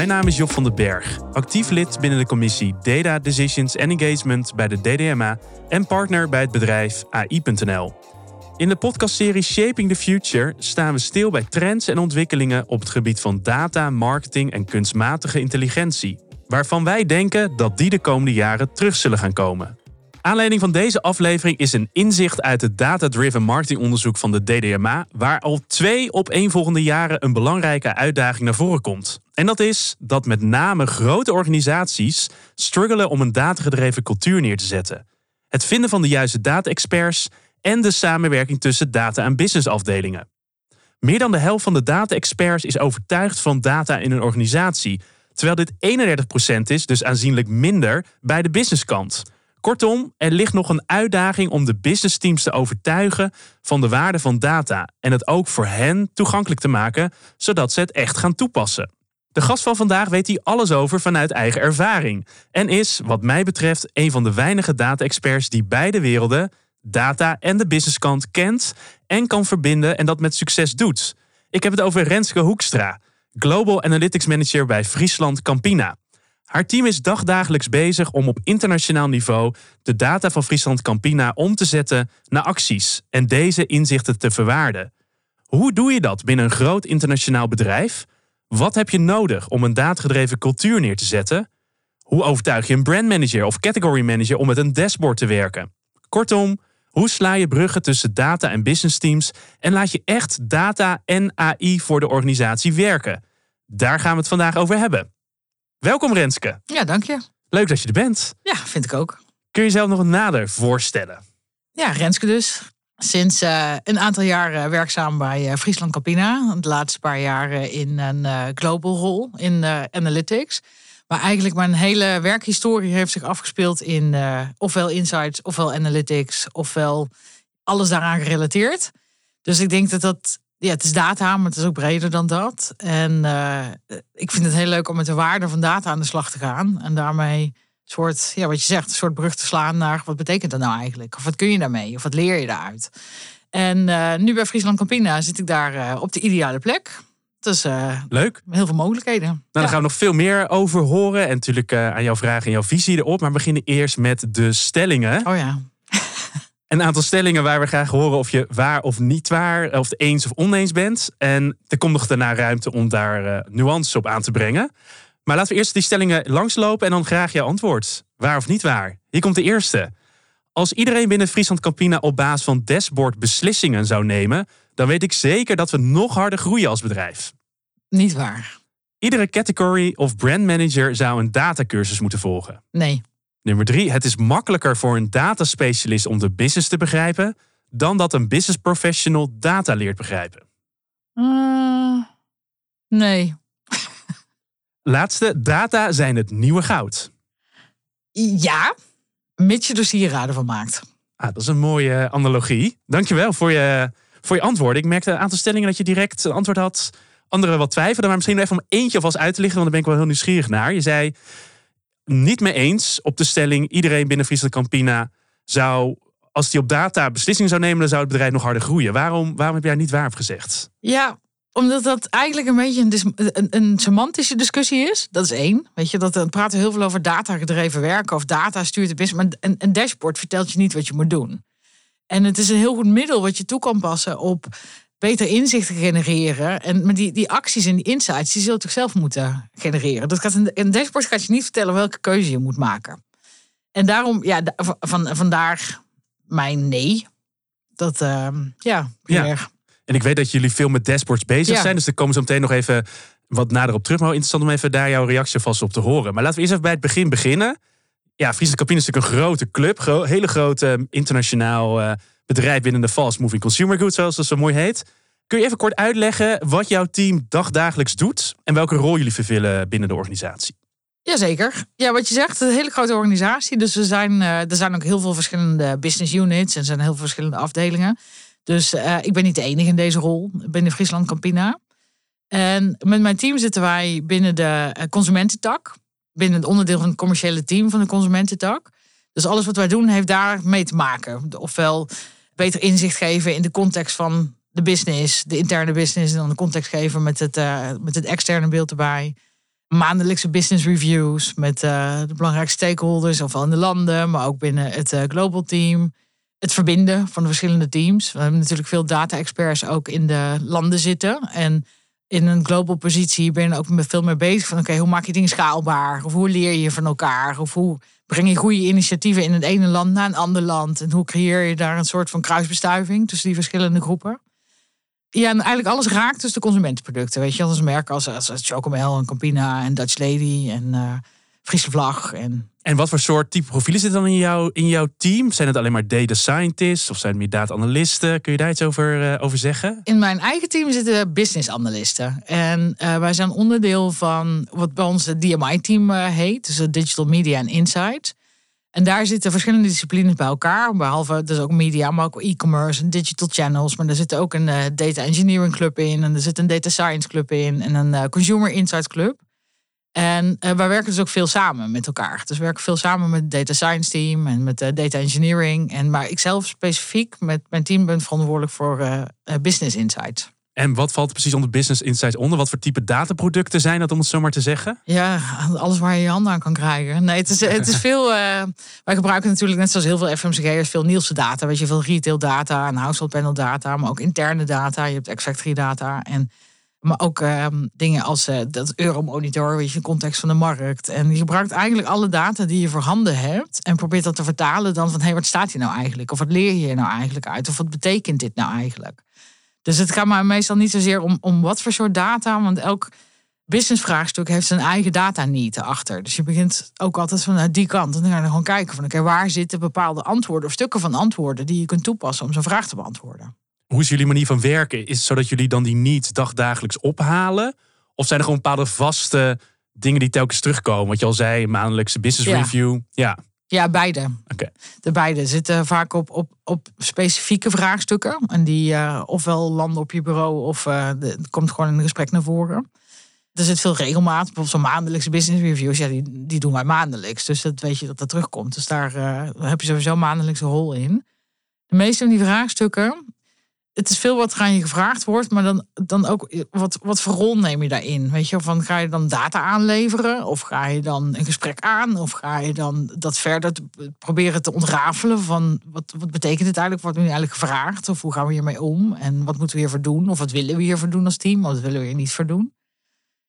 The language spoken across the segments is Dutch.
Mijn naam is Job van den Berg, actief lid binnen de commissie Data Decisions and Engagement bij de DDMA en partner bij het bedrijf AI.nl. In de podcastserie Shaping the Future staan we stil bij trends en ontwikkelingen op het gebied van data, marketing en kunstmatige intelligentie, waarvan wij denken dat die de komende jaren terug zullen gaan komen. Aanleiding van deze aflevering is een inzicht uit het data-driven marketingonderzoek van de DDMA, waar al twee op één volgende jaren een belangrijke uitdaging naar voren komt. En dat is dat met name grote organisaties struggelen om een datagedreven cultuur neer te zetten. Het vinden van de juiste data-experts en de samenwerking tussen data- en businessafdelingen. Meer dan de helft van de data-experts is overtuigd van data in een organisatie, terwijl dit 31% is, dus aanzienlijk minder, bij de businesskant. Kortom, er ligt nog een uitdaging om de businessteams te overtuigen van de waarde van data en het ook voor hen toegankelijk te maken, zodat ze het echt gaan toepassen. De gast van vandaag weet hier alles over vanuit eigen ervaring en is, wat mij betreft, een van de weinige data-experts die beide werelden, data en de businesskant, kent en kan verbinden en dat met succes doet. Ik heb het over Renske Hoekstra, Global Analytics Manager bij Friesland Campina. Haar team is dagdagelijks bezig om op internationaal niveau de data van Friesland Campina om te zetten naar acties en deze inzichten te verwaarden. Hoe doe je dat binnen een groot internationaal bedrijf? Wat heb je nodig om een datagedreven cultuur neer te zetten? Hoe overtuig je een brandmanager of category manager om met een dashboard te werken? Kortom, hoe sla je bruggen tussen data en business teams en laat je echt data en AI voor de organisatie werken? Daar gaan we het vandaag over hebben. Welkom Renske. Ja, dank je. Leuk dat je er bent. Ja, vind ik ook. Kun je jezelf nog nader voorstellen? Ja, Renske dus. Sinds uh, een aantal jaar werkzaam bij uh, Friesland Campina. De laatste paar jaar in een uh, global rol in analytics. Maar eigenlijk mijn hele werkhistorie heeft zich afgespeeld in ofwel insights, ofwel analytics, ofwel alles daaraan gerelateerd. Dus ik denk dat dat ja, het is data, maar het is ook breder dan dat. En ik vind het heel leuk om met de waarde van data aan de slag te gaan. En daarmee soort, ja, wat je zegt, een soort brug te slaan naar wat betekent dat nou eigenlijk? Of wat kun je daarmee? Of wat leer je daaruit? En uh, nu bij Friesland Campina zit ik daar uh, op de ideale plek. Dus leuk. Heel veel mogelijkheden. Nou, daar gaan we nog veel meer over horen. En natuurlijk aan jouw vragen en jouw visie erop. Maar we beginnen eerst met de stellingen. Oh ja een aantal stellingen waar we graag horen of je waar of niet waar, of het eens of oneens bent. En er komt nog daarna ruimte om daar uh, nuances op aan te brengen. Maar laten we eerst die stellingen langslopen en dan graag jouw antwoord. Waar of niet waar? Hier komt de eerste. Als iedereen binnen Friesland Campina op basis van dashboard beslissingen zou nemen, dan weet ik zeker dat we nog harder groeien als bedrijf. Niet waar. Iedere category of brand manager zou een datacursus moeten volgen. Nee. Nummer drie, het is makkelijker voor een dataspecialist om de business te begrijpen dan dat een business professional data leert begrijpen. Uh, nee. Laatste, data zijn het nieuwe goud. Ja, mits je er sieraden van maakt. Ah, dat is een mooie analogie. Dankjewel voor je, voor je antwoord. Ik merkte een aantal stellingen dat je direct een antwoord had. Andere wat twijfelden, maar misschien even om eentje alvast uit te lichten, want daar ben ik wel heel nieuwsgierig naar. Je zei, niet mee eens op de stelling: iedereen binnen Friesland Campina zou, als die op data beslissingen zou nemen, dan zou het bedrijf nog harder groeien. Waarom, waarom heb jij niet waar gezegd? Ja, omdat dat eigenlijk een beetje een, een, een, semantische discussie is. Dat is één. Weet je, dat we praten heel veel over data gedreven werken of data stuurt de business. Maar een, een dashboard vertelt je niet wat je moet doen. En het is een heel goed middel wat je toe kan passen op beter inzichten genereren. En maar die, die acties en die insights, die zul je toch zelf moeten genereren. Dat gaat een, een dashboard gaat je niet vertellen welke keuze je moet maken. En daarom, ja, van, vandaar mijn nee. Dat, uh, ja, ja. En ik weet dat jullie veel met dashboards bezig zijn. Dus daar komen ze meteen nog even wat nader op terug. Maar interessant om even daar jouw reactie vast op te horen. Maar laten we eerst even bij het begin beginnen. Ja, Friesland Campina is natuurlijk een grote club. Gro hele grote internationaal uh, bedrijf binnen de fast moving consumer goods, zoals dat zo mooi heet. Kun je even kort uitleggen wat jouw team dagdagelijks doet en welke rol jullie vervullen binnen de organisatie? Jazeker. Ja, wat je zegt, een hele grote organisatie. Dus er zijn, uh, er zijn ook heel veel verschillende business units en er zijn heel veel verschillende afdelingen. Dus uh, ik ben niet de enige in deze rol binnen Friesland Campina. En met mijn team zitten wij binnen de eh, consumententak. Binnen het onderdeel van het commerciële team van de consumententak. Dus alles wat wij doen heeft daar mee te maken. Ofwel beter inzicht geven in de context van de business, de interne business, en dan de context geven met het, uh, met het externe beeld erbij. maandelijkse business reviews met de belangrijkste stakeholders, ofwel in de landen, maar ook binnen het global team. Het verbinden van de verschillende teams. We hebben natuurlijk veel data-experts ook in de landen zitten. En in een global positie ben je ook veel meer bezig van oké, hoe maak je dingen schaalbaar? Of hoe leer je van elkaar? Of hoe breng je goede initiatieven in het ene land naar een ander land? En hoe creëer je daar een soort van kruisbestuiving tussen die verschillende groepen? Ja, en eigenlijk alles raakt dus de consumentenproducten. Weet je, als merken als, als, Chocomel en Campina en Dutch Lady en uh, Friese Vlag. En... en wat voor soort type profielen zitten dan in, jou, in jouw team? Zijn het alleen maar data scientists of zijn het meer data analisten? Kun je daar iets over, uh, over zeggen? In mijn eigen team zitten business analisten. En uh, wij zijn onderdeel van wat bij ons het DMI-team heet. Dus het Digital Media and Insights. En daar zitten verschillende disciplines bij elkaar. Behalve, dus ook media, maar ook e-commerce en digital channels. Maar er zit ook een data engineering club in. En er zit een data science club in. En een consumer insights club. En uh, wij werken dus ook veel samen met elkaar. Dus we werken veel samen met het data science team en met de data engineering. En, maar ik zelf specifiek met mijn team ben verantwoordelijk voor business insights. En wat valt precies onder Business Insights onder? Wat voor type dataproducten zijn dat, om het zo maar te zeggen? Ja, alles waar je je handen aan kan krijgen. Nee, het is, het is veel. Uh, wij gebruiken natuurlijk, net zoals heel veel FMCG'ers, veel Nielsen data. Weet je, veel retail data en household panel data, maar ook interne data. Je hebt X-Factory data. En, maar ook uh, dingen als uh, dat Euromonitor, weet je, de context van de markt. En je gebruikt eigenlijk alle data die je voorhanden hebt. En probeert dat te vertalen dan van, hé, hey, wat staat hier nou eigenlijk? Of wat leer je hier nou eigenlijk uit? Of wat betekent dit nou eigenlijk? Dus het gaat maar meestal niet zozeer om, om wat voor soort data, want elk businessvraagstuk heeft zijn eigen data niet erachter. Dus je begint ook altijd vanuit die kant. En dan ga je gewoon kijken van oké, waar zitten bepaalde antwoorden of stukken van antwoorden die je kunt toepassen om zo'n vraag te beantwoorden. Hoe is jullie manier van werken? Is het zo dat jullie dan die niet dagdagelijks ophalen? Of zijn er gewoon bepaalde vaste dingen die telkens terugkomen? Wat je al zei, maandelijkse business review. Ja. Ja, beide. Okay. De beide zitten vaak op, op, op specifieke vraagstukken. En die uh, ofwel landen op je bureau of uh, de, komt gewoon in een gesprek naar voren. Er zit veel regelmaat. Bijvoorbeeld zo'n maandelijkse business reviews. Ja, die, die doen wij maandelijks. Dus dat weet je dat dat terugkomt. Dus daar uh, heb je sowieso maandelijkse rol in. De meeste van die vraagstukken het is veel wat er aan je gevraagd wordt, maar dan, dan ook wat, wat voor rol neem je daarin? Weet je, van ga je dan data aanleveren? Of ga je dan een gesprek aan? Of ga je dan dat verder proberen te ontrafelen van wat, wat betekent dit eigenlijk? Wat nu eigenlijk gevraagd? Of hoe gaan we hiermee om? En wat moeten we hiervoor doen? Of wat willen we hiervoor doen als team? Of wat willen we hier niet voor doen?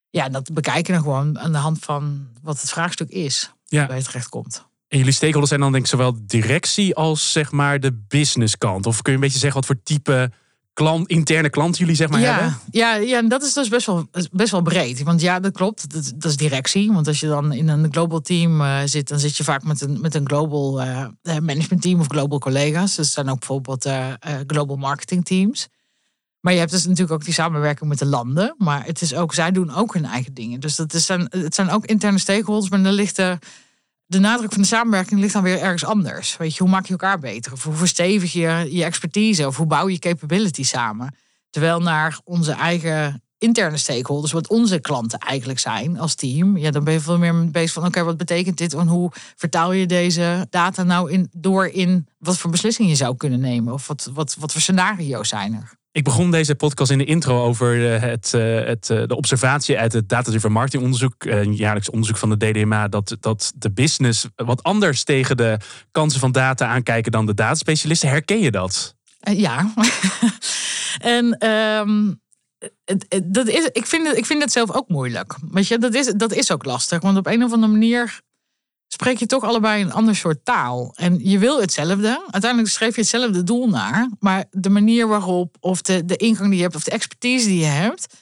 Ja, dat bekijken dan gewoon aan de hand van wat het vraagstuk is. Ja. Waar je terecht komt. En jullie stakeholders zijn dan denk ik zowel directie als zeg maar de businesskant. Of kun je een beetje zeggen wat voor type klant, interne klant jullie zeg maar ja, hebben? Ja, ja, en dat is dus best wel, best wel breed. Want ja, dat klopt. Dat, dat is directie. Want als je dan in een global team uh, zit, dan zit je vaak met een, met een global uh, management team of global collega's. Dus er zijn ook bijvoorbeeld uh, global marketing teams. Maar je hebt dus natuurlijk ook die samenwerking met de landen. Maar het is ook, zij doen ook hun eigen dingen. Dus dat is, zijn, het zijn ook interne stakeholders. Maar dan ligt er de nadruk van de samenwerking ligt dan weer ergens anders. Weet je, hoe maak je elkaar beter? Of hoe verstevig je je expertise? Of hoe bouw je capability samen? Terwijl naar onze eigen interne stakeholders, wat onze klanten eigenlijk zijn als team, ja, dan ben je veel meer bezig van: oké, wat betekent dit en hoe vertaal je deze data nou in, door in wat voor beslissingen je zou kunnen nemen? Of wat, wat, wat voor scenario's zijn er? Ik begon deze podcast in de intro over eh, het, eh, het, eh, de observatie uit het Data-driven Marketing onderzoek, een jaarlijks onderzoek van de DDMA, dat, dat de business wat anders tegen de kansen van data aankijken dan de dataspecialisten. Herken je dat? ja. en um, dat is, ik, vind het, ik vind het zelf ook moeilijk. Weet je, dat is, dat is ook lastig. Want op een of andere manier spreek je toch allebei een ander soort taal. En je wil hetzelfde. Uiteindelijk schreef je hetzelfde doel naar. Maar de manier waarop, of de, de ingang die je hebt, of de expertise die je hebt,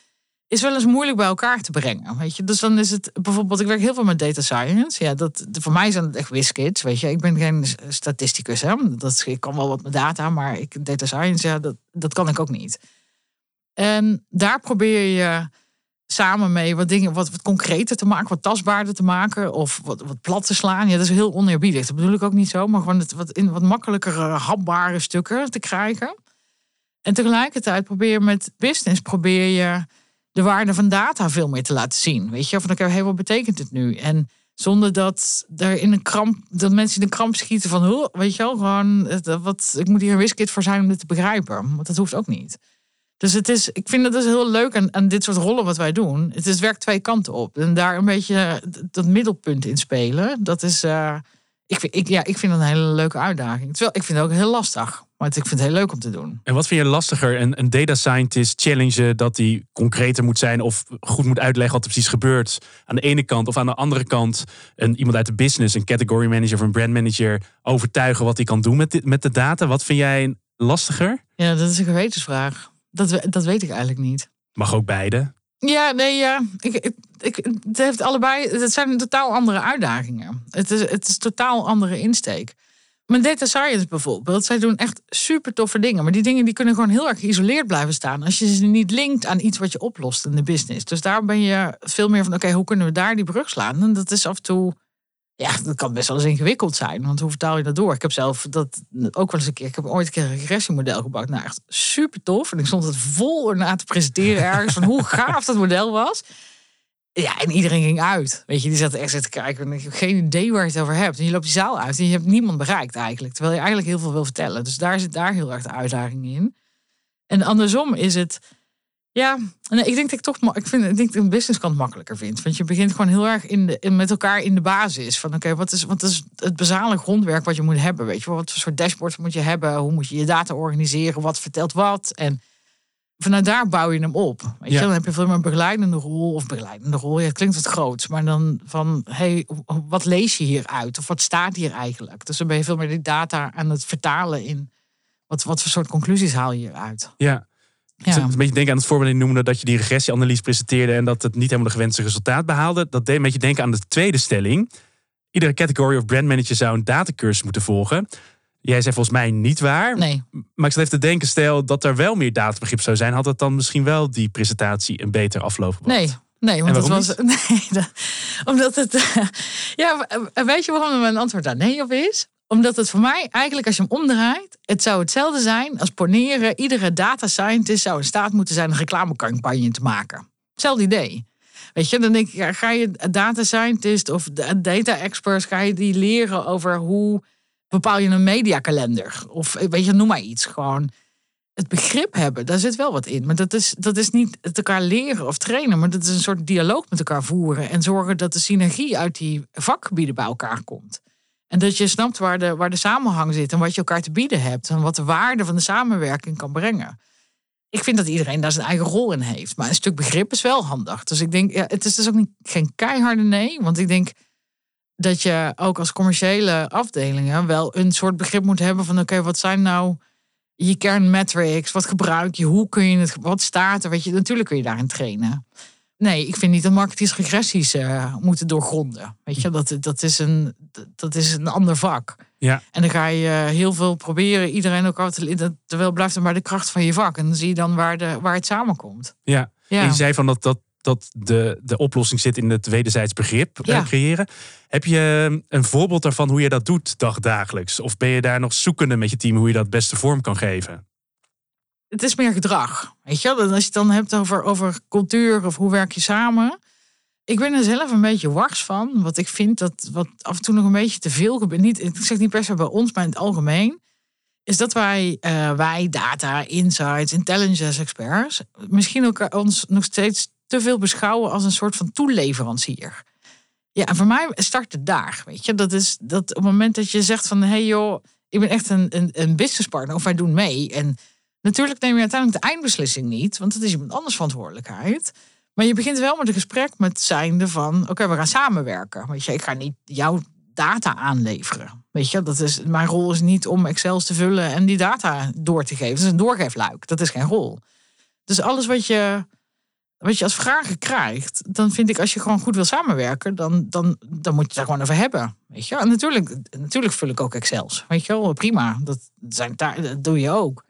is wel eens moeilijk bij elkaar te brengen. Weet je? Dus dan is het bijvoorbeeld, ik werk heel veel met data science. Ja, dat, voor mij zijn het echt whiskits. Weet je, ik ben geen statisticus. Hè? Dat, ik kan wel wat met data, maar ik, data science, ja, dat, dat kan ik ook niet. En daar probeer je samen mee wat dingen wat, wat concreter te maken, wat tastbaarder te maken of wat, wat plat te slaan. Ja, dat is heel oneerbiedig. Dat bedoel ik ook niet zo, maar gewoon het wat in wat makkelijkere, hapbare stukken te krijgen. En tegelijkertijd probeer je met business probeer je de waarde van data veel meer te laten zien. Weet je, van oké, hey, wat betekent het nu? En zonder dat er in een kramp, dat mensen in een kramp schieten van, oh, weet je wel, gewoon, wat, ik moet hier een wiskit voor zijn om dit te begrijpen. Want dat hoeft ook niet. Dus het is, ik vind het dus heel leuk aan, aan dit soort rollen wat wij doen. Het is werkt twee kanten op. En daar een beetje dat middelpunt in spelen. Dat is, uh, ik, vind, ik, ja, ik vind dat een hele leuke uitdaging. Terwijl ik vind het ook heel lastig. Maar ik vind het heel leuk om te doen. En wat vind je lastiger? Een, een data scientist challenge dat die concreter moet zijn of goed moet uitleggen wat er precies gebeurt. Aan de ene kant of aan de andere kant een, iemand uit de business, een category manager of een brand manager overtuigen wat hij kan doen met, met de data. Wat vind jij lastiger? Ja, dat is een gewetensvraag. Dat, dat weet ik eigenlijk niet. Mag ook beide. Ja, nee, ja. Ik, ik, ik, het heeft allebei. Het zijn totaal andere uitdagingen. Het is, het is totaal andere insteek. Mijn data science bijvoorbeeld, zij doen echt super toffe dingen. Maar die dingen die kunnen gewoon heel erg geïsoleerd blijven staan. Als je ze niet linkt aan iets wat je oplost in de business. Dus daar ben je veel meer van, oké, hoe kunnen we daar die brug slaan? En dat is af en toe, ja, dat kan best wel eens ingewikkeld zijn. Want hoe vertaal je dat door? Ik heb zelf dat ook wel eens een keer, ik heb ooit een keer een regressiemodel gebouwd. Nou, echt super tof. En ik stond het vol na te presenteren ergens van hoe gaaf dat model was. Ja, en iedereen ging uit. Weet je, die zat echt te kijken. En ik heb geen idee waar je het over hebt. En je loopt die zaal uit en je hebt niemand bereikt eigenlijk. Terwijl je eigenlijk heel veel wil vertellen. Dus daar zit daar heel erg de uitdaging in. En andersom is het. Ja, nee, ik denk dat ik toch. Ik, vind, ik denk dat een businesskant makkelijker vind. Want je begint gewoon heel erg in de, in, met elkaar in de basis. Van oké, wat, is, wat is het basale grondwerk wat je moet hebben? Weet je, wat voor soort dashboards moet je hebben? Hoe moet je je data organiseren? Wat vertelt wat? En vanuit daar bouw je hem op. Weet je? Dan heb je veel meer een begeleidende rol of begeleidende rol. Ja, het klinkt wat groots, maar dan van hey, wat lees je hieruit? Of wat staat hier eigenlijk? Dus dan ben je veel meer die data aan het vertalen in wat, wat voor soort conclusies haal je hieruit. Ja. Ja. Een beetje denken aan het voorbeeld dat je noemde dat je die regressieanalyse presenteerde en dat het niet helemaal de gewenste resultaat behaalde. Dat deed een beetje denken aan de tweede stelling. Iedere category of brand manager zou een datacursus moeten volgen. Jij zei volgens mij niet waar. Nee. Maar ik zat even te denken, stel dat er wel meer databegrip zou zijn, had het dan misschien wel die presentatie een beter afloop Nee, nee, want het was. Nee, omdat het. ja, weet je waarom mijn antwoord daar nee op is? Omdat het voor mij eigenlijk, als je hem omdraait, het zou hetzelfde zijn als poneren. Iedere data scientist zou in staat moeten zijn een reclamecampagne te maken. Hetzelfde idee. Weet je, dan denk ik, ga je data scientist of data experts, ga je die leren over hoe bepaal je een mediakalender. Of weet je, noem maar iets. Gewoon het begrip hebben, daar zit wel wat in. Maar dat is, dat is niet het elkaar leren of trainen, maar dat is een soort dialoog met elkaar voeren. En zorgen dat de synergie uit die vakgebieden bij elkaar komt. En dat je snapt waar de, waar de samenhang zit en wat je elkaar te bieden hebt. En wat de waarde van de samenwerking kan brengen. Ik vind dat iedereen daar zijn eigen rol in heeft. Maar een stuk begrip is wel handig. Dus ik denk, ja, het is dus ook niet, geen keiharde nee. Want ik denk, dat je ook als commerciële afdelingen wel een soort begrip moet hebben van oké, wat zijn nou je kernmetrics? Wat gebruik je? Hoe kun je het? Wat staat er? Weet je, natuurlijk kun je daarin trainen. Nee, ik vind niet dat marketeers regressies uh, moeten doorgronden. Weet je, dat, dat, is een, dat is een ander vak. Ja. En dan ga je heel veel proberen, iedereen ook altijd, terwijl blijft er maar de kracht van je vak. En dan zie je dan waar, de, waar het samenkomt. Ja. ja. En je zei van dat, dat dat de, de oplossing zit in het wederzijds begrip eh, creëren. Heb je ehm, een voorbeeld daarvan hoe je dat doet dagdagelijks? Of ben je daar nog zoekende met je team hoe je dat beste vorm kan geven? Het is meer gedrag. Weet je, als je het dan hebt over, over cultuur of hoe werk je samen. Ik ben er zelf een beetje wars van. Wat ik vind dat wat af en toe nog een beetje te veel gebeurt. Niet, ik zeg niet per se bij ons, maar in het algemeen. Is dat wij, uh, wij data, insights, intelligence experts. misschien ook ons nog steeds te veel beschouwen als een soort van toeleverancier. Ja, en voor mij start het daar. Weet je, dat is dat op het moment dat je zegt van hé hey joh, ik ben echt een, een, een businesspartner of wij doen mee. En natuurlijk neem je uiteindelijk de eindbeslissing niet, want het is iemand anders verantwoordelijkheid. Maar je begint wel met een gesprek met zijnde van oké, we gaan samenwerken. Weet je, ik ga niet jouw data aanleveren. Weet je, dat is, mijn rol is niet om Excels te vullen en die data door te geven. Dat is een doorgeefluik. Dat is geen rol. Dus alles wat je wat je als vragen krijgt, dan vind ik als je gewoon goed wil samenwerken, dan, dan, dan moet je daar gewoon over hebben. Weet je? En natuurlijk, natuurlijk vul ik ook Excels. Weet je prima. Dat, zijn, dat doe je ook.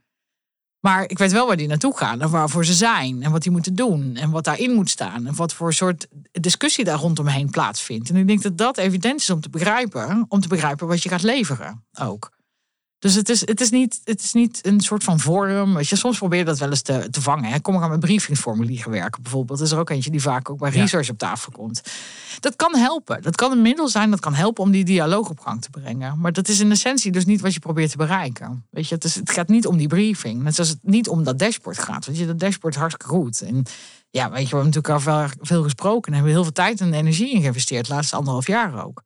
Maar ik weet wel waar die naartoe gaan en waarvoor ze zijn en wat die moeten doen en wat daarin moet staan en wat voor soort discussie daar rondomheen plaatsvindt. En ik denk dat dat evident is om te begrijpen, om te begrijpen wat je gaat leveren ook. Dus het is, het, is niet, het is niet een soort van vorm. Je, soms probeer je dat wel eens te, te vangen. Hè. Kom ik aan met briefingsformulieren werken bijvoorbeeld. Dat is er ook eentje die vaak ook bij Ja. research op tafel komt. Dat kan helpen. Dat kan een middel zijn. Dat kan helpen om die dialoog op gang te brengen. Maar dat is in essentie dus niet wat je probeert te bereiken. Weet je, het, is, het gaat niet om die briefing. Net zoals het niet om dat dashboard gaat. Weet je, dat dashboard hartstikke goed. En ja, weet je, we hebben natuurlijk al wel veel gesproken. En hebben heel veel tijd en energie in geïnvesteerd. De laatste anderhalf jaar ook.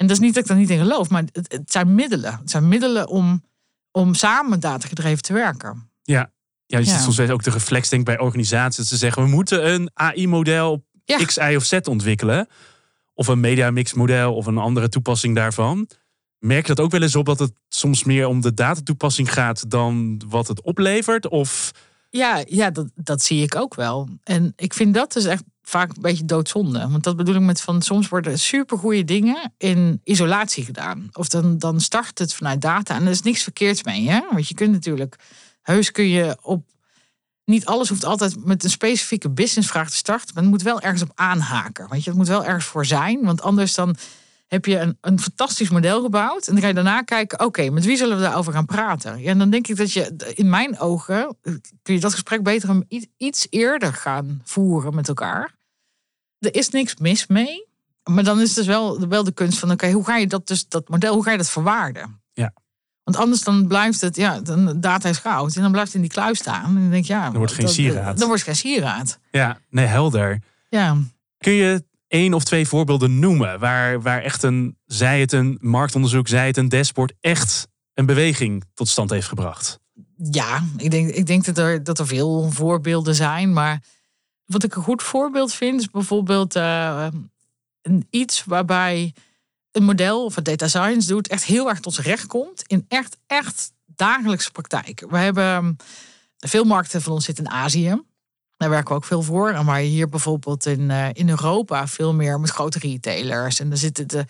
En dat is niet dat ik daar niet in geloof. Maar het, het zijn middelen. Het zijn middelen om, om samen datagedreven te werken. Ja, je Ja. ziet soms ook de reflex denk ik, bij organisaties. Dat ze zeggen, we moeten een AI-model op Ja. X, Y of Z ontwikkelen. Of een media mix model of een andere toepassing daarvan. Merk je dat ook wel eens op dat het soms meer om de datatoepassing gaat dan wat het oplevert? Of Ja, ja dat, dat zie ik ook wel. En ik vind dat dus echt vaak een beetje doodzonde. Want dat bedoel ik met van soms worden supergoeie dingen in isolatie gedaan. Of dan, dan start het vanuit data en er is niks verkeerds mee. Hè? Want je kunt natuurlijk, heus kun je op. Niet alles hoeft altijd met een specifieke businessvraag te starten. Maar het moet wel ergens op aanhaken. Weet je, het moet wel ergens voor zijn. Want anders dan heb je een, een fantastisch model gebouwd. En dan ga je daarna kijken, oké, met wie zullen we daarover gaan praten? Ja, en dan denk ik dat je, in mijn ogen, kun je dat gesprek beter iets eerder gaan voeren met elkaar. Er is niks mis mee. Maar dan is het dus wel, wel de kunst van, oké, hoe ga je dat dus, dat model, hoe ga je dat verwaarden? Ja. Want anders dan blijft het, ja, dan data is goud. En dan blijft het in die kluis staan. En dan denk ik, ja. Dan wordt geen sieraad. Dan wordt geen sieraad. ja, nee, helder. Ja. Kun je één of twee voorbeelden noemen waar, waar echt een, zij het een marktonderzoek, zij het een dashboard, echt een beweging tot stand heeft gebracht? Ja, ik denk, ik denk dat, er, dat er veel voorbeelden zijn. Maar wat ik een goed voorbeeld vind, is bijvoorbeeld eh, een, iets waarbij een model of wat data science doet, echt heel erg tot zijn recht komt in echt, echt dagelijkse praktijk. We hebben veel markten van ons zitten in Azië. Daar werken we ook veel voor. Maar hier bijvoorbeeld in, eh, in Europa veel meer met grote retailers. En daar, zitten de,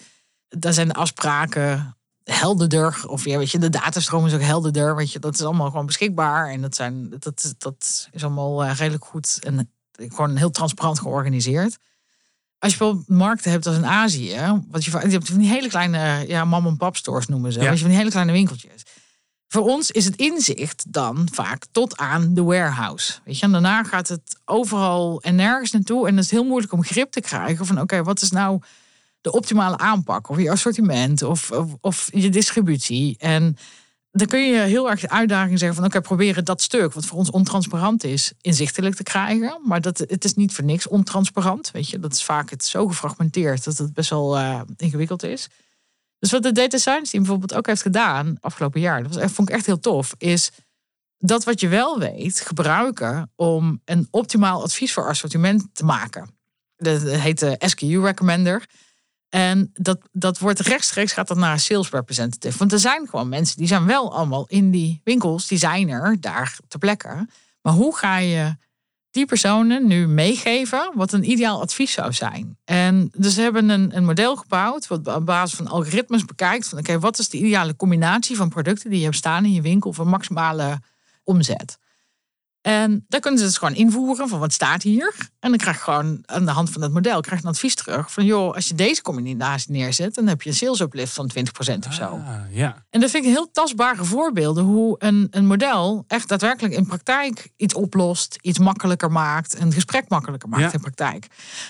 daar zijn de afspraken helderder. Of ja, weet je, de datastroom is ook helderder. Weet je, dat is allemaal gewoon beschikbaar. En dat, zijn, dat, dat is allemaal eh, redelijk goed en gewoon heel transparant georganiseerd. Als je bijvoorbeeld markten hebt als in Azië, wat je, hebt van die hele kleine, ja, mom-and-pop stores noemen ze. Ja. Weet je, van die hele kleine winkeltjes. Voor ons is het inzicht dan vaak tot aan de warehouse. Weet je, en daarna gaat het overal en nergens naartoe. En het is heel moeilijk om grip te krijgen van oké, wat is nou de optimale aanpak? Of je assortiment of, of, je distributie. En dan kun je heel erg de uitdaging zeggen van oké, proberen dat stuk, wat voor ons ontransparant is, inzichtelijk te krijgen. Maar dat, het is niet voor niks ontransparant. Weet je, dat is vaak het zo gefragmenteerd dat het best wel eh, ingewikkeld is. Dus wat de data science team bijvoorbeeld ook heeft gedaan afgelopen jaar, dat was vond ik echt heel tof, is dat wat je wel weet gebruiken om een optimaal advies voor assortiment te maken. Dat heet de SKU Recommender. En dat, dat wordt rechtstreeks gaat dat naar een sales representative. Want er zijn gewoon mensen die zijn wel allemaal in die winkels, die zijn er daar ter plekke. Maar hoe ga je die personen nu meegeven wat een ideaal advies zou zijn? En dus ze hebben een, een model gebouwd wat op basis van algoritmes bekijkt van oké, wat is de ideale combinatie van producten die je hebt staan in je winkel voor maximale omzet? En daar kunnen ze dus gewoon invoeren van wat staat hier. En dan krijg je gewoon aan de hand van het model krijg je een advies terug van joh, als je deze combinatie neerzet, dan heb je een sales uplift van 20% of zo. Ah, ja. En dat vind ik heel tastbare voorbeelden hoe een, een model echt daadwerkelijk in praktijk iets oplost, iets makkelijker maakt, een gesprek makkelijker maakt Ja. in praktijk.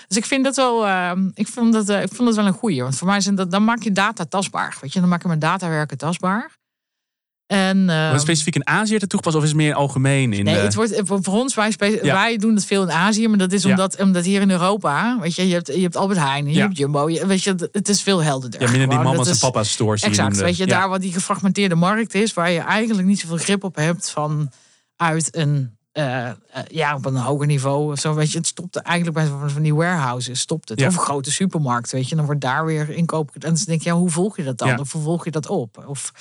Dus ik vind dat wel, eh, ik vond dat, eh, ik vond dat wel een goeie. Want voor mij zijn dat, dan maak je data tastbaar. Weet je, dan maak je met datawerken tastbaar. En, het specifiek in Azië te toegepast of is het meer algemeen? In Nee, de... het wordt voor voor ons, wij, Ja. wij doen het veel in Azië, maar dat is Ja. omdat, omdat hier in Europa, weet je, je hebt, je hebt Albert Heijn, je Ja. hebt Jumbo, je, weet je, het is veel helderder. ja, minder die mama's en papa's stores. Exact, noemde. weet je, daar wat die gefragmenteerde markt is, waar je eigenlijk niet zoveel grip op hebt van uit een, eh, eh, ja, op een hoger niveau. of Zo, weet je, het stopt eigenlijk bij van- van die warehouses, stopt het. Ja. Of een grote supermarkt, weet je, dan wordt daar weer inkoop. En dan denk je, ja, hoe volg je dat dan? Ja. Of hoe volg je dat op? Of,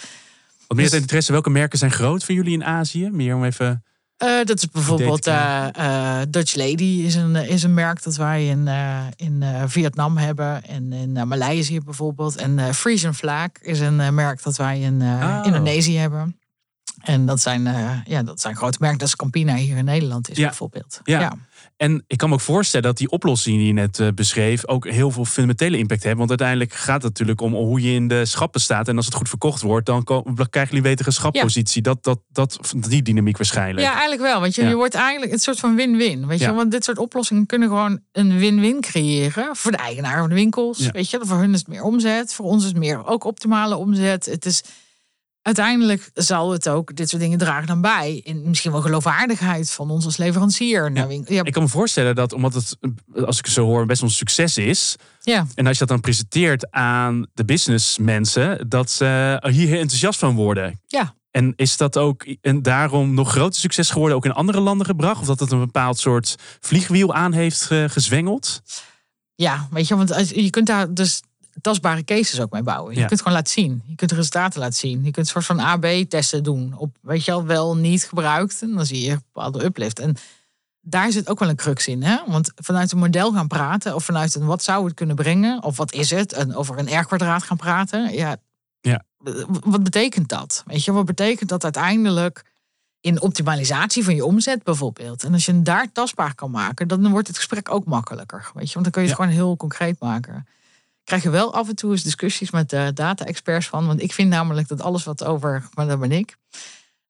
Wat meer Dus- interesse, welke merken zijn groot voor jullie in Azië? Meer om even... Eh, dat is bijvoorbeeld eh, eh, Dutch Lady is een, is een merk dat wij in, in Vietnam hebben. En in Maleisië bijvoorbeeld. En Frisian Flag is een merk dat wij in Oh. Indonesië hebben. En dat zijn, ja, dat zijn grote merken. Dat is Campina hier in Nederland is Ja. bijvoorbeeld. Ja. En ik kan me ook voorstellen dat die oplossing die je net eh, beschreef ook heel veel fundamentele impact heeft. Want uiteindelijk gaat het natuurlijk om hoe je in de schappen staat. En als het goed verkocht wordt, dan krijgen jullie betere schappositie. Dat, dat, dat, die dynamiek waarschijnlijk. Ja, eigenlijk wel. Want je, Ja. je wordt eigenlijk een soort van win-win. Weet je, Ja. want dit soort oplossingen kunnen gewoon een win-win creëren voor de eigenaar van de winkels. Ja. Weet je, voor hun is het meer omzet, voor ons is het meer ook optimale omzet. Het is uiteindelijk zal het ook dit soort dingen dragen dan bij in misschien wel geloofwaardigheid van ons als leverancier. winkel- Ja, Ik kan me voorstellen dat, omdat het, eh, als ik het zo hoor, best een succes is. ja, En als je dat dan presenteert aan de businessmensen, dat ze hier heel enthousiast van worden. ja. En is dat ook en daarom nog groter succes geworden, ook in andere landen gebracht? Of dat het een bepaald soort vliegwiel aan heeft ge- gezwengeld? Ja, weet je, want je kunt daar dus tastbare cases ook mee bouwen. Je Ja. kunt gewoon laten zien. Je kunt resultaten laten zien. Je kunt een soort van AB-testen doen. Op, weet je wel, wel niet gebruikt. En dan zie je een bepaalde uplift. En daar zit ook wel een crux in. Hè? Want vanuit een model gaan praten. Of vanuit een wat zou het kunnen brengen. Of wat is het. En over een R-kwadraat gaan praten. Ja, Ja. Wat betekent dat? Weet je, wat betekent dat uiteindelijk in optimalisatie van je omzet bijvoorbeeld. En als je hem daar tastbaar kan maken, dan wordt het gesprek ook makkelijker. Weet je, want dan kun je het Ja. gewoon heel concreet maken. Krijg je wel af en toe eens discussies met de data-experts van. Want ik vind namelijk dat alles wat over, maar dat ben ik,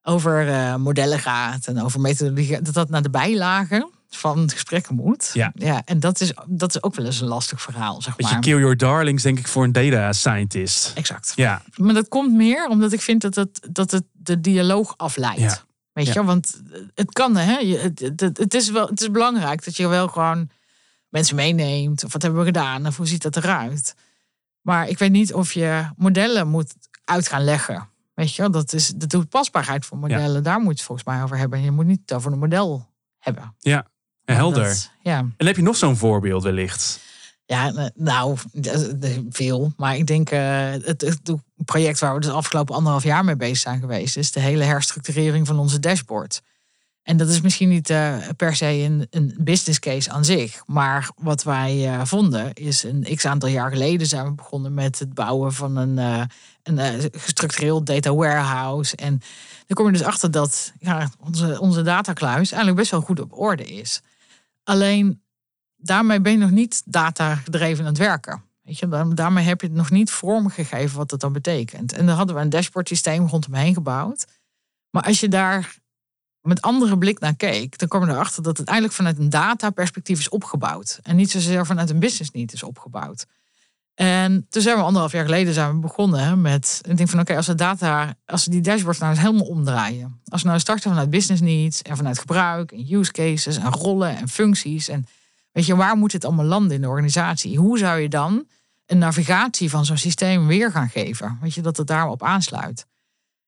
over eh, modellen gaat en over methodologie, dat dat naar de bijlagen van gesprekken moet. Ja. ja en dat is, dat is ook wel eens een lastig verhaal, zeg Beetje maar. kill your darlings, denk ik, voor een data scientist. Exact. Ja, Maar dat komt meer omdat ik vind dat het, dat het de dialoog afleidt. Ja. Weet je, Ja. want het kan, hè? Het, het, het, is wel, het is belangrijk dat je wel gewoon mensen meeneemt. Of wat hebben we gedaan? Of hoe ziet dat eruit? Maar ik weet niet of je modellen moet uit gaan leggen. Weet je, wel? dat is de toepasbaarheid van modellen. Daar moet je het volgens mij over hebben. Je moet niet het over een model hebben. helder. Dat- ja. En heb je nog zo'n voorbeeld wellicht? Ja, nou, veel. Maar ik denk eh, het, het project waar we de afgelopen anderhalf jaar mee bezig zijn geweest, is de hele herstructurering van onze dashboard. En dat is misschien niet eh, per se een, een business case aan zich. Maar wat wij eh, vonden is een x aantal jaar geleden zijn we begonnen met het bouwen van een, eh, een gestructureerd data warehouse. En dan kom je dus achter dat ja, onze, onze datakluis eigenlijk best wel goed op orde is. Alleen daarmee ben je nog niet data gedreven aan het werken. Weet je, daar- daarmee heb je het nog niet vormgegeven wat dat dan betekent. En daar hadden we een dashboard systeem rondomheen gebouwd. Maar als je daar met andere blik naar keek, dan kwam je erachter dat het eigenlijk vanuit een data-perspectief is opgebouwd. En niet zozeer vanuit een business need is opgebouwd. En toen zijn we anderhalf jaar geleden zijn we begonnen met. Ik denk van oké, als we data, als we die dashboards nou eens helemaal omdraaien. Als we nou starten vanuit business needs en vanuit gebruik en use cases en rollen en functies. En weet je, waar moet het allemaal landen in de organisatie? Hoe zou je dan een navigatie van zo'n systeem weer gaan geven? Weet je, dat het daarop aansluit.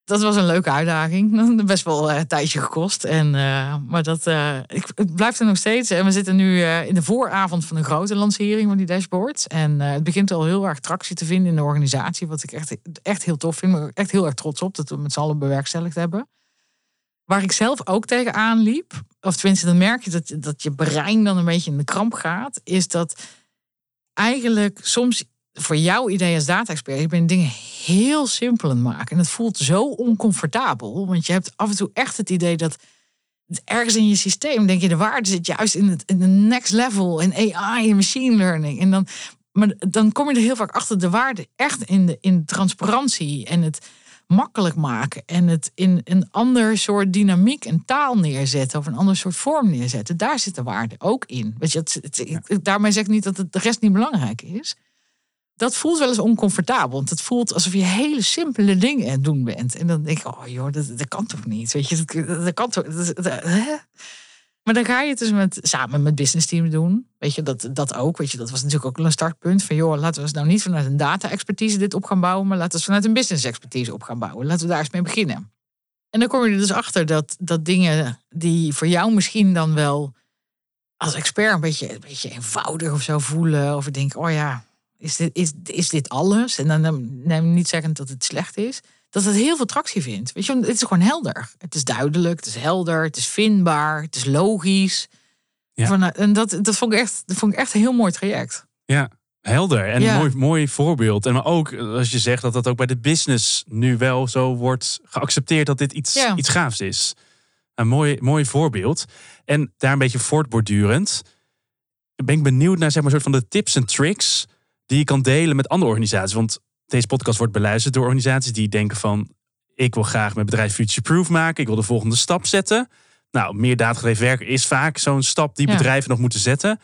Dat was een leuke uitdaging. Best wel eh, een tijdje gekost. En, eh, maar dat, eh, ik, het blijft er nog steeds. En we zitten nu eh, in de vooravond van een grote lancering van die dashboards. En eh, het begint al heel erg tractie te vinden in de organisatie. Wat ik echt, echt heel tof vind. Er echt heel erg trots op dat we met z'n allen bewerkstelligd hebben. Waar ik zelf ook tegenaan liep. Of tenminste, dan merk je dat, dat je brein dan een beetje in de kramp gaat. Is dat eigenlijk soms voor jouw idee als data-expert, je bent dingen heel simpel aan het maken. En het voelt zo oncomfortabel. Want je hebt af en toe echt het idee dat het ergens in je systeem, denk je, de waarde zit juist in het in de next level, in AI en machine learning. En dan, maar dan kom je er heel vaak achter de waarde echt in de, in transparantie en het makkelijk maken en het in een ander soort dynamiek en taal neerzetten of een ander soort vorm neerzetten. Daar zit de waarde ook in. Weet je, het, het- het- daarmee zeg ik niet dat het de rest niet belangrijk is. Dat voelt wel eens oncomfortabel. Want het voelt alsof je hele simpele dingen aan het doen bent. En dan denk ik, oh joh, dat, dat kan toch niet? Weet je, dat, kan toch. Maar dan ga je het dus met, samen met business team doen. Weet je, dat, dat ook. Weet je, dat was natuurlijk ook een startpunt. Van joh, laten we eens nou niet vanuit een data-expertise dit op gaan bouwen. Maar laten we vanuit een business-expertise op gaan bouwen. Laten we daar eens mee beginnen. En dan kom je er dus achter dat, dat dingen die voor jou misschien dan wel als expert een beetje, een beetje eenvoudig of zo voelen. Of denk, oh ja, is dit, is, is dit alles? En dan neem niet zeggen dat het slecht is. Dat het heel veel tractie vindt. Weet je, het is gewoon helder. Het is duidelijk, het is helder, het is vindbaar, het is logisch. Ja. Van, en dat, dat, vond ik echt, dat vond ik echt een heel mooi traject. Ja. Helder en Ja. mooi, mooi voorbeeld. En maar ook eh, als je zegt dat dat ook bij de business nu wel zo wordt geaccepteerd dat dit iets, Ja. iets gaafs is. Een mooi, mooi voorbeeld. En daar een beetje voortbordurend ben ik benieuwd naar zeg maar, soort van de tips en tricks die je kan delen met andere organisaties. Want deze podcast wordt beluisterd door organisaties die denken van ik wil graag mijn bedrijf future-proof maken. Ik wil de volgende stap zetten. Nou, meer datagedreven werken is vaak zo'n stap die Ja. bedrijven nog moeten zetten.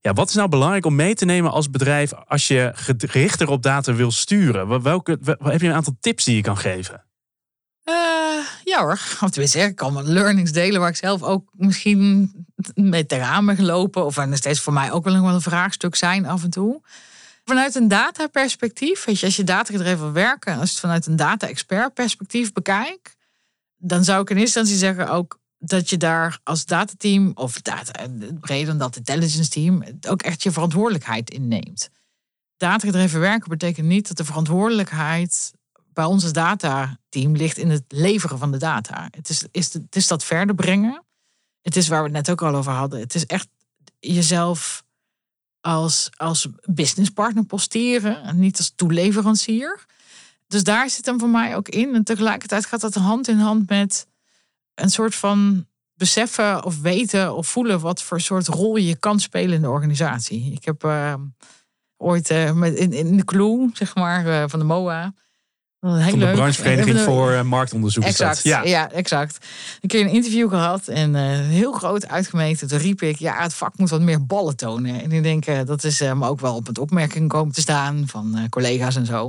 Ja, wat is nou belangrijk om mee te nemen als bedrijf als je gerichter op data wil sturen? Wel- Welke, wel- heb je een aantal tips die je kan geven? Eh, ja hoor. Of tenminste, ik kan wat learnings delen waar ik zelf ook misschien mee tegenaan ben gelopen. Of er nog steeds voor mij ook wel nog wel een vraagstuk zijn af en toe. Vanuit een dataperspectief, weet je, als je datagedreven wil werken, als je het vanuit een data-expert perspectief bekijkt, dan zou ik in instantie zeggen ook dat je daar als datateam of data, breder dan dat intelligence team, ook echt je verantwoordelijkheid inneemt. Datagedreven werken betekent niet dat de verantwoordelijkheid bij ons als datateam ligt in het leveren van de data. Het is, is, het is dat verder brengen. Het is waar we het net ook al over hadden. Het is echt jezelf als, als businesspartner posteren en niet als toeleverancier. Dus daar zit hem voor mij ook in. En tegelijkertijd gaat dat hand in hand met een soort van beseffen of weten of voelen wat voor soort rol je kan spelen in de organisatie. Ik heb eh, ooit eh, met, in, in de clue, zeg maar, eh, van de MOA. Heel Van de branchevereniging voor eh, marktonderzoek. Exact, ja. exact. Een keer een interview gehad en eh, heel groot uitgemeten. Toen riep ik, ja, het vak moet wat meer ballen tonen. En ik denk, eh, dat is me ook wel op het opmerking komen te staan van collega's en zo.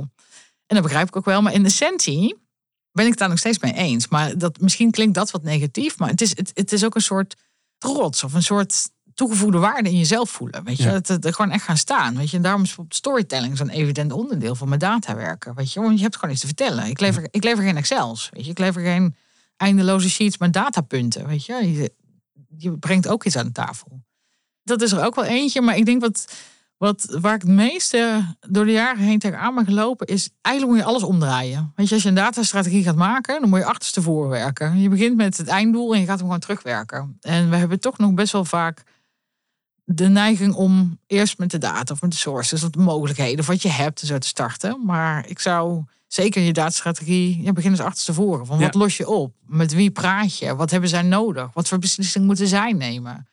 En dat begrijp ik ook wel. Maar in essentie ben ik het daar nog steeds mee eens. Maar dat, misschien klinkt dat wat negatief. Maar het is, het, het is ook een soort trots of een soort toegevoegde waarde in jezelf voelen. Weet je, Ja. het, gewoon echt gaan staan. Weet je, en daarom is storytelling zo'n evident onderdeel van mijn datawerken. Weet je, want je hebt gewoon iets te vertellen. Ik lever, ik lever geen Excels. Weet je, ik lever geen eindeloze sheets met datapunten. Weet je, je, je brengt ook iets aan de tafel. Dat is er ook wel eentje, maar ik denk wat, wat waar ik het meeste door de jaren heen tegenaan ben gelopen, is eigenlijk moet je alles omdraaien. Weet je, als je een datastrategie gaat maken, dan moet je achterstevoren werken. Je begint met het einddoel en je gaat hem gewoon terugwerken. En we hebben toch nog best wel vaak de neiging om eerst met de data of met de sources of de mogelijkheden of wat je hebt zo te starten. Maar ik zou zeker je datastrategie, ja, begin eens achterstevoren. Van Ja. wat los je op? Met wie praat je? Wat hebben zij nodig? Wat voor beslissingen moeten zij nemen?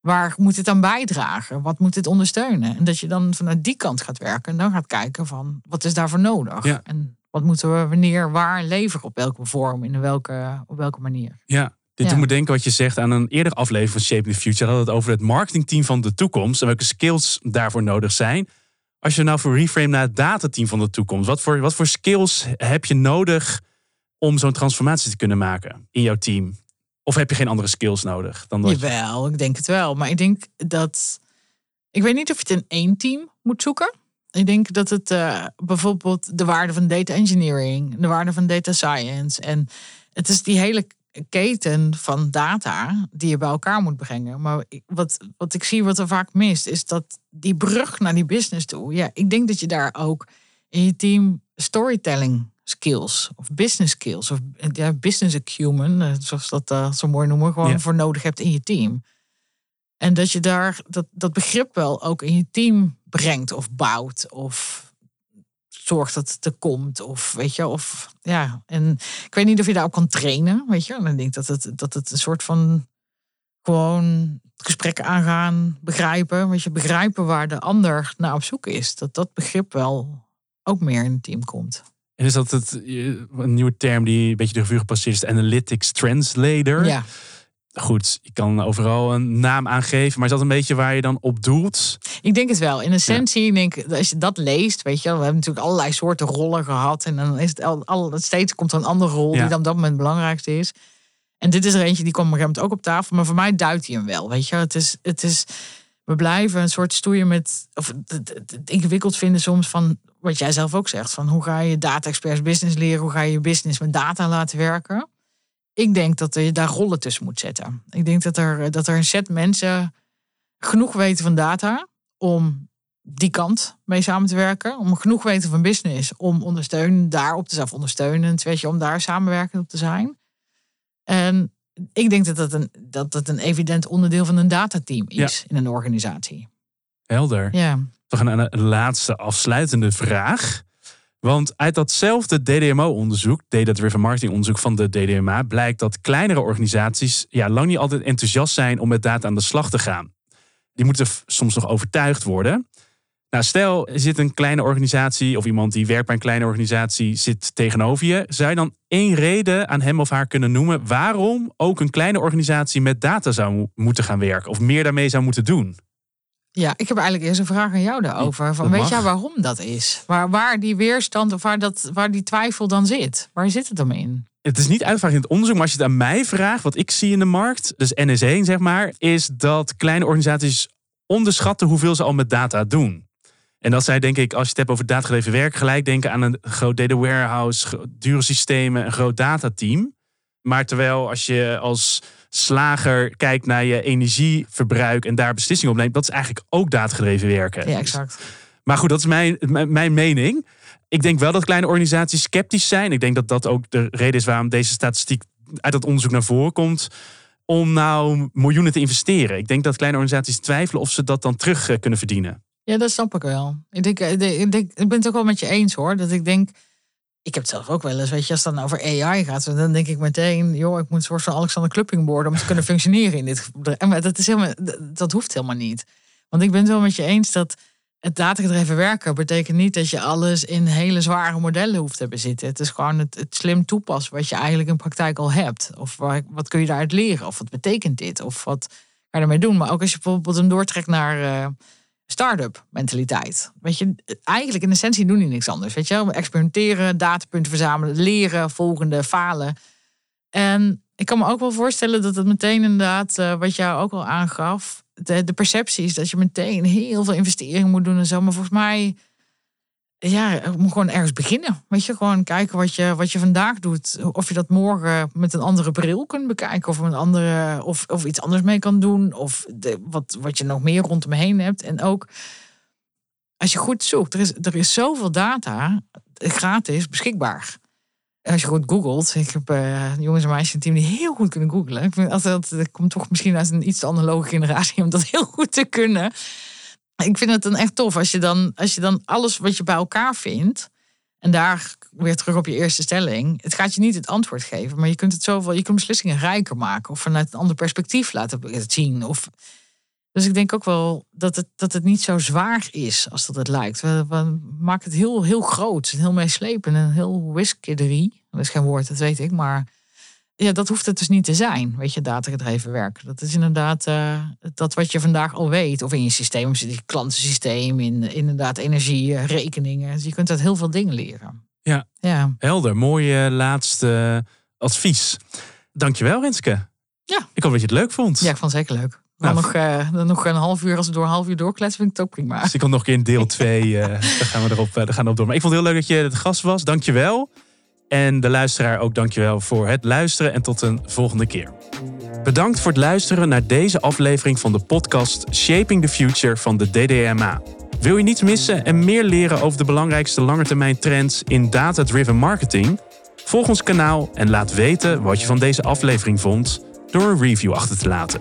Waar moet dit aan bijdragen? Wat moet dit ondersteunen? En dat je dan vanuit die kant gaat werken en dan gaat kijken van wat is daarvoor nodig? Ja. En wat moeten we wanneer, waar leveren? Op welke vorm, in welke, op welke manier? Ja, dit Ja. doet me denken wat je zegt aan een eerdere aflevering van Shaping the Future. Dat het over het marketingteam van de toekomst en welke skills daarvoor nodig zijn. Als je nou voor reframe naar het datateam van de toekomst, wat voor, wat voor skills heb je nodig om zo'n transformatie te kunnen maken in jouw team? Of heb je geen andere skills nodig dan dat? Jawel, ik denk het wel. Maar ik denk dat. Ik weet niet of je het in één team moet zoeken. Ik denk dat het eh, bijvoorbeeld de waarde van data engineering, de waarde van data science. En het is die hele keten van data die je bij elkaar moet brengen. Maar wat, wat ik zie wat er vaak mist, is dat die brug naar die business toe. Ja, ik denk dat je daar ook in je team storytelling skills of business skills of ja, business acumen, eh, zoals dat eh, zo mooi noemen, gewoon Ja. voor nodig hebt in je team. En dat je daar dat, dat begrip wel ook in je team brengt of bouwt of zorgt dat het er komt of weet je of ja. En ik weet niet of je daar ook kan trainen weet je. En ik denk dat het dat het een soort van gewoon gesprekken aangaan begrijpen. Weet je begrijpen waar de ander naar op zoek is. Dat dat begrip wel ook meer in het team komt. En is dat het, een nieuwe term die een beetje de revue gepasseerd is, Analytics Translator? ja Goed, je kan overal een naam aangeven, maar is dat een beetje waar je dan op doelt? Ik denk het wel. In essentie, ik denk, als je dat leest, weet je, we hebben natuurlijk allerlei soorten rollen gehad. En dan is het al, al steeds komt er een andere rol Ja. die dan op dat moment het belangrijkste is. En dit is er eentje die kwam op een gegeven moment ook op tafel. Maar voor mij duidt hij hem wel. Weet je, het is, het is, we blijven een soort stoeien met, of het, het- het ingewikkeld vinden soms van wat jij zelf ook zegt. Van hoe ga je data experts business leren? Hoe ga je je business met data laten werken? Ik denk dat je daar rollen tussen moet zetten. Ik denk dat er, dat er een set mensen genoeg weten van data om die kant mee samen te werken. Om genoeg weten van business om ondersteunen, daarop te zijn, of ondersteunend, weet je, om daar samenwerkend op te zijn. En ik denk dat dat een, dat dat een evident onderdeel van een datateam is in een organisatie. Helder. Ja. We gaan naar een laatste afsluitende vraag. Want uit datzelfde DDMO-onderzoek, Data Driven Marketing onderzoek van de DDMA, blijkt dat kleinere organisaties ja, lang niet altijd enthousiast zijn om met data aan de slag te gaan. Die moeten soms nog overtuigd worden. Nou, stel, er zit een kleine organisatie of iemand die werkt bij een kleine organisatie zit tegenover je. Zou je dan één reden aan hem of haar kunnen noemen waarom ook een kleine organisatie met data zou moeten gaan werken of meer daarmee zou moeten doen? Ja, ik heb eigenlijk eerst een vraag aan jou daarover. Van, weet jij waarom dat is? Waar, waar die weerstand of waar, dat, waar die twijfel dan zit? Waar zit het dan in? Het is niet uitvraagd in het onderzoek, maar als je het aan mij vraagt, wat ik zie in de markt, dus NS1 zeg maar, is dat kleine organisaties onderschatten hoeveel ze al met data doen. En dat zij, denk ik, als je het hebt over datagedreven werk, gelijk denken aan een groot data warehouse, dure systemen, een groot datateam. Maar terwijl als je als slager kijkt naar je energieverbruik en daar beslissingen op neemt, dat is eigenlijk ook datagedreven werken. Ja, exact. Maar goed, dat is mijn, mijn mening. Ik denk wel dat kleine organisaties sceptisch zijn. Ik denk dat dat ook de reden is waarom deze statistiek uit dat onderzoek naar voren komt. Om nou miljoenen te investeren. Ik denk dat kleine organisaties twijfelen of ze dat dan terug eh, kunnen verdienen. Ja, dat snap ik wel. Ik, denk, ik, denk, ik ben het ook wel met je eens hoor. Dat ik denk, ik heb het zelf ook wel eens, weet je, als het dan over AI gaat, dan denk ik meteen, joh, ik moet een soort van Alexander Klupping worden om te kunnen functioneren in dit Maar dat, is helemaal, dat hoeft helemaal niet. Want ik ben het wel met je eens dat het datagedreven werken betekent niet dat je alles in hele zware modellen hoeft te bezitten. Het is gewoon het, het slim toepassen wat je eigenlijk in praktijk al hebt. Of wat kun je daaruit leren? Of wat betekent dit? Of wat ga je ermee doen? Maar ook als je bijvoorbeeld hem doortrekt naar uh, start-up mentaliteit. Weet je, eigenlijk in essentie doen die niks anders. Weet je, experimenteren, datapunten verzamelen, leren, volgende, falen. En ik kan me ook wel voorstellen dat het meteen inderdaad, uh, wat jou ook al aangaf, de, de perceptie is dat je meteen heel veel investeringen moet doen en zo. Maar volgens mij, ja, moet gewoon ergens beginnen. Weet je, gewoon kijken wat je, wat je vandaag doet. Of je dat morgen met een andere bril kunt bekijken. Of, een andere, of, of iets anders mee kan doen. Of de, wat, wat je nog meer rondom heen hebt. En ook als je goed zoekt, er is, er is zoveel data gratis beschikbaar als je goed googelt, ik heb uh, jongens en meisjes in team die heel goed kunnen googlen. Ik vind altijd, dat komt toch misschien uit een iets analoge generatie om dat heel goed te kunnen. Ik vind het dan echt tof als je dan, als je dan alles wat je bij elkaar vindt. En daar weer terug op je eerste stelling. Het gaat je niet het antwoord geven, maar je kunt het zoveel, je kunt beslissingen rijker maken. Of vanuit een ander perspectief laten zien. Of dus ik denk ook wel dat het, dat het niet zo zwaar is als dat het lijkt. We, maken het heel, heel groot, heel meeslepend en heel whiskery. Dat is geen woord, dat weet ik. Maar ja, dat hoeft het dus niet te zijn, weet je, datagedreven werk. Dat is inderdaad uh, dat wat je vandaag al weet. Of in je systeem, je klantensysteem, in inderdaad energie, rekeningen. Dus je kunt uit heel veel dingen leren. Ja, ja. helder. Mooi laatste advies. Dankjewel Renske. Ja. Ik hoop dat je het leuk vond. Ja, ik vond het zeker leuk. Dan, nou, nog, uh, dan nog een half uur, als we door een half uur doorkletsen, vind ik het ook prima. Dus ik kom nog een keer in deel 2, uh, dan gaan we erop, gaan we door. Maar ik vond het heel leuk dat je het gast was. Dankjewel. En de luisteraar ook dankjewel voor het luisteren en tot een volgende keer. Bedankt voor het luisteren naar deze aflevering van de podcast Shaping the Future van de DDMA. Wil je niets missen en meer leren over de belangrijkste langetermijn trends in data-driven marketing? Volg ons kanaal en laat weten wat je van deze aflevering vond door een review achter te laten.